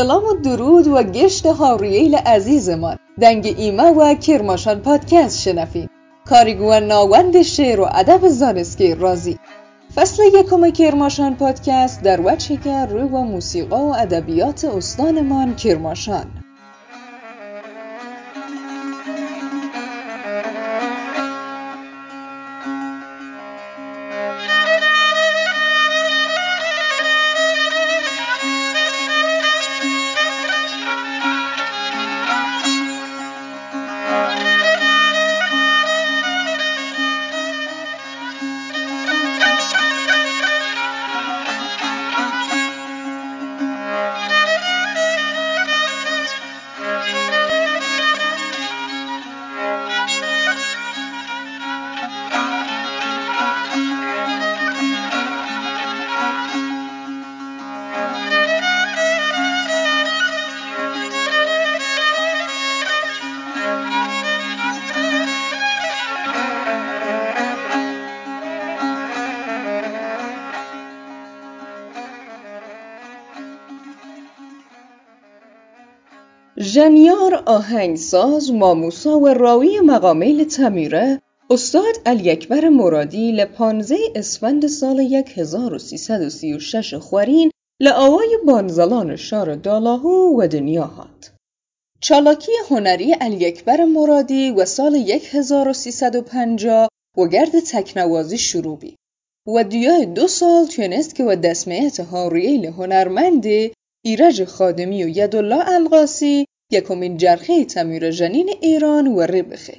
سلام و درود و گشت هارییل عزیزمان. دنگ ایمه و کرماشان پادکست شنفین کاریگو و ناوند شعر و ادب زانسکی رازی. فصل یکم کرماشان پادکست در وجه که روی و موسیقا و ادبیات استانمان کرماشان. ژنیار آهنگساز ماموسا و راوی مقامیل تمیره استاد علی اکبر مرادی لپانزه اسفند سال 1336 خورین لآوای بانزلان شار دالاهو و دنیا هات. چالاکی هنری علی اکبر مرادی و سال 1350 و گرد تکنوازی شروع بی و دیای دو سال تونست که و دسمیت هارییل هنرمنده ایرج خادمی و یدالله القاسی یکمین جرخه تمیر جنین ایران و ربخه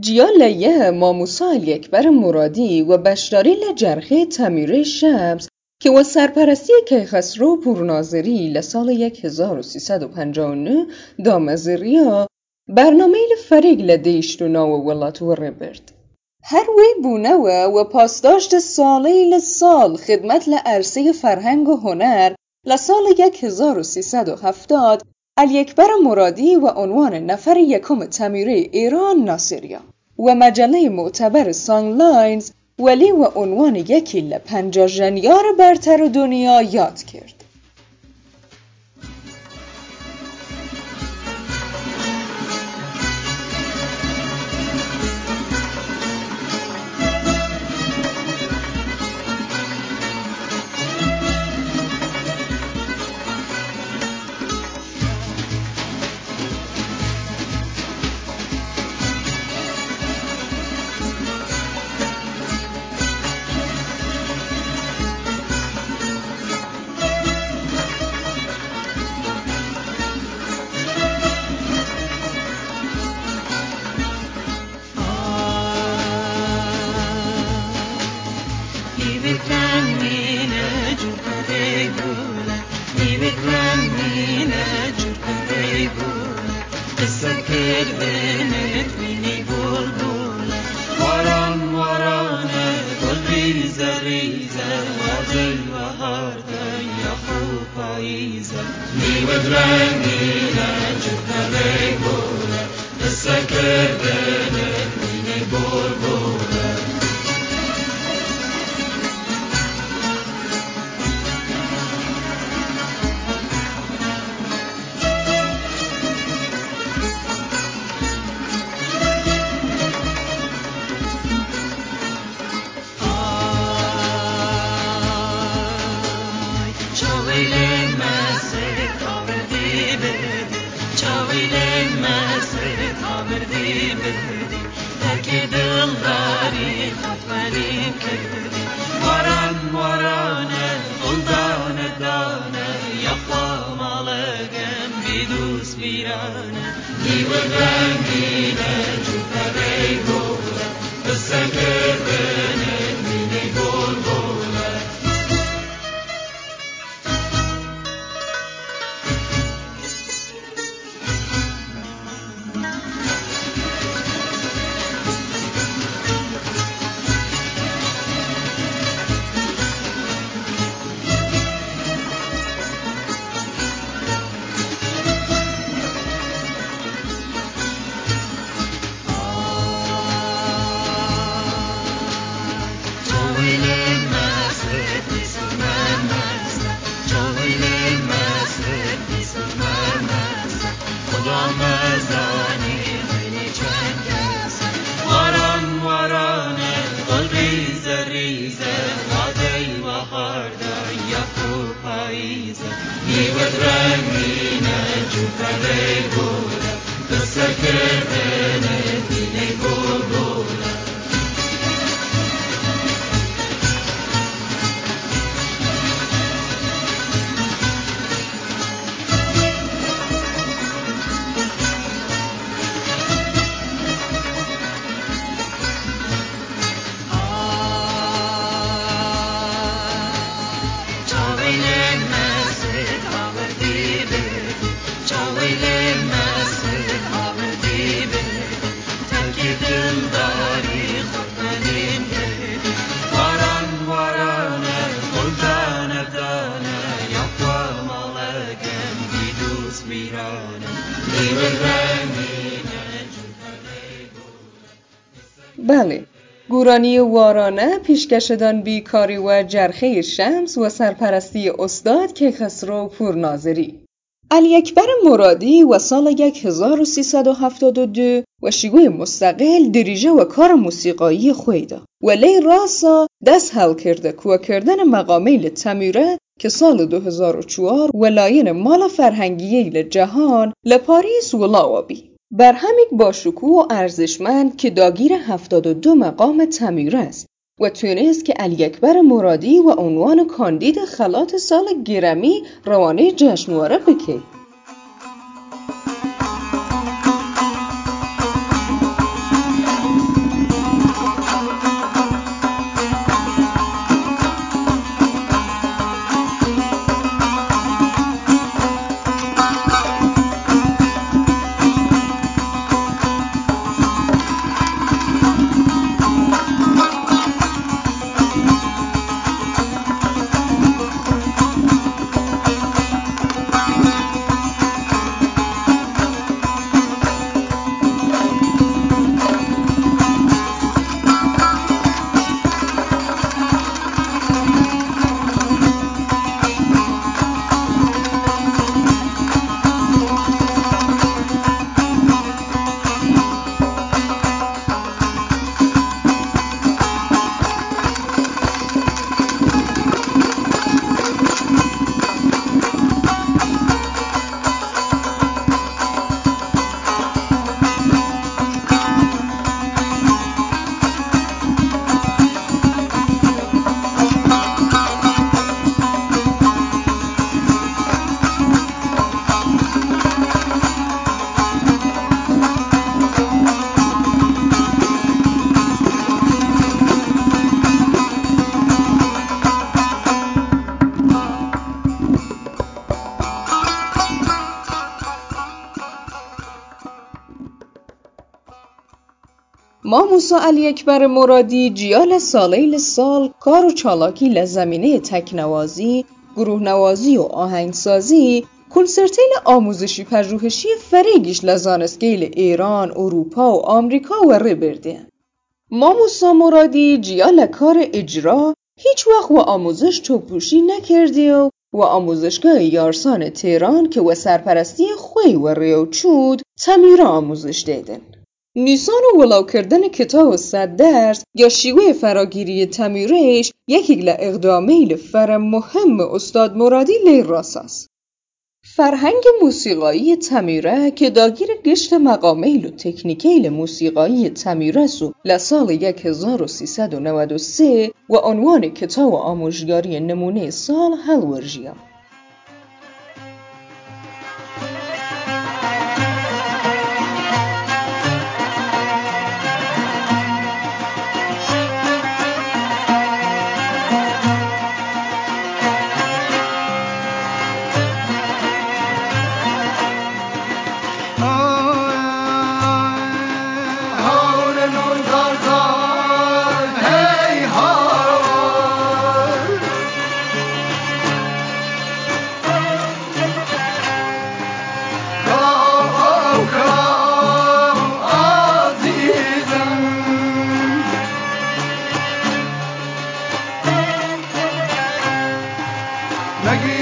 جیا لیه ماموسا اکبر مرادی و بشداری جرخه تمیره شمس که و سرپرستی کیخسرو پورناظری لسال 1359 دامزریا برنامه فریگ لدیشتونا و ولات و ربرد. هر وی بونه و پاسداشت ساله سال خدمت لعرصه فرهنگ و هنر لسال 1370 علی اکبر مرادی و عنوان نفر یکم تمیره ایران ناصریا و مجله معتبر لاینز ولی و عنوان یکی لپنجا جنیار برتر دنیا یاد کرد. که دل داری خطمنی که داری واران وارانه دل دانه دانه یخوا مالگم Varda Yaakov Isaac, Ivadramina Jukalei Gora, Kasaker Bene Dinei Godor. گورانی وارانه پیشکشدان بیکاری و جرخه شمس و سرپرستی استاد کیخسرو پورناظری. علی اکبر مرادی و سال 1372 و شیگوی مستقل دریجه و کار موسیقایی خویدا. و لی راسا دست حل کرده کوا کردن مقامیل تمیره که سال 2004 ولاین مال فرهنگی جهان لپاریس و لاوابی. بر همیک با شکوه و ارزشمند که داگیر 72 مقام تمیر است و تونست که علی اکبر مرادی و عنوان کاندید خلات سال گرمی روانه جشنواره بکی ما موسا علی اکبر مرادی جیال سالیل سال کار و چالاکی لزمینه تکنوازی، گروه نوازی و آهنگسازی کنسرتیل آموزشی پژوهشی فریگیش لزانسگیل ایران، اروپا و آمریکا و برده. ما موسا مرادی جیال کار اجرا هیچ وقت و آموزش توپوشی نکردی و و آموزشگاه یارسان تهران که و سرپرستی خوی و ریو چود تمیرا آموزش دیدن. نیسان و ولاو کردن کتاب صد درس یا شیوه فراگیری تمیرش یکی ل اقدامیل فر مهم استاد مرادی لی راس فرهنگ موسیقایی تمیره که داگیر گشت مقامیل و تکنیکیل موسیقایی تمیره سو لسال 1393 و عنوان کتاب آموزگاری نمونه سال هل la guía.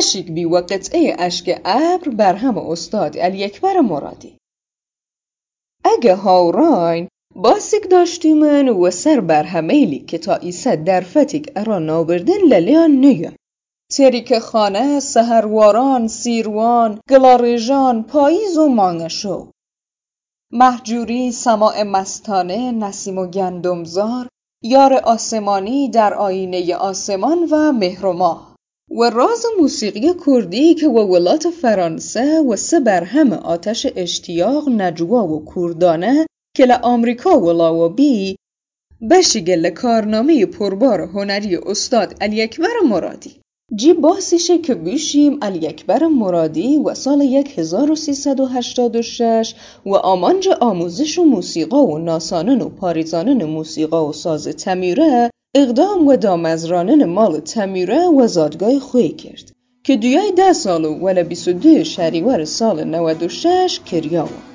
بشیک بی و قطعه اشک ابر بر هم استاد الیکبر مرادی. اگه هاوراین باسیک داشتیمن و سر بر همیلی که تا ایسا در فتیک ارا نابردن للیان نیه تریک خانه، سهرواران، سیروان، گلاریجان، پاییز و مانگشو محجوری، سماع مستانه، نسیم و گندمزار، یار آسمانی در آینه آسمان و مهر و راز موسیقی کردی که و ولات فرانسه و سه برهم آتش اشتیاق نجوا و کردانه که لآمریکا ولا و بی بشیگل کارنامه پربار هنری استاد علی اکبر مرادی. جی باسیشه که بیشیم علی اکبر مرادی و سال 1386 و آمانج آموزش و موسیقا و ناسانن و پاریزانن موسیقا و ساز تمیره اقدام و دامزرانن مال تمیره و زادگاه خوی کرد که دیای ده سال و ولی 22 شهریور سال 96 کریاوه بله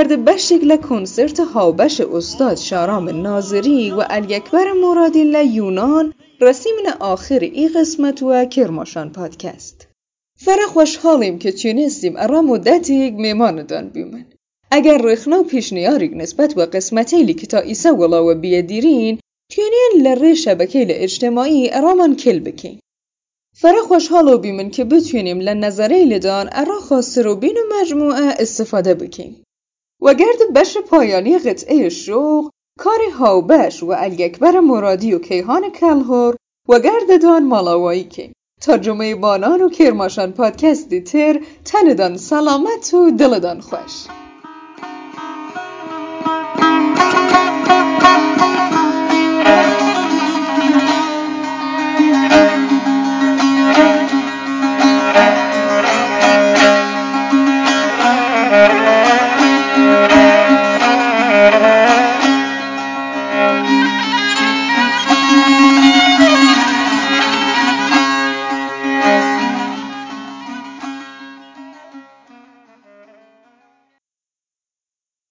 وگرد بشیگ لکنسرت هاوبش استاد شارام ناظری و الیکبر لیونان رسیمن آخر ای قسمت و کرماشان پادکست. فرا خوشحالیم که تونستیم ارا مدتیگ میماندان بیمن اگر رخنا و پیشنیاریگ نسبت و قسمتیلی که تا ایسا ولا و بیدیرین تونین لره شبکه اجتماعی ارامان کل بکین. فرا خوشحال بیمن که بتونیم لنظره لدان ارا خاصر و بین مجموعه استفاده بکیم و گرد بش پایانی قطعه شوق کار هاوبش و الیکبر مرادی و کیهان کلهور و گرد دان مالاوایی که. تا جمعه بانان و کرماشان پادکست تر تندان سلامت و دلدان خوش.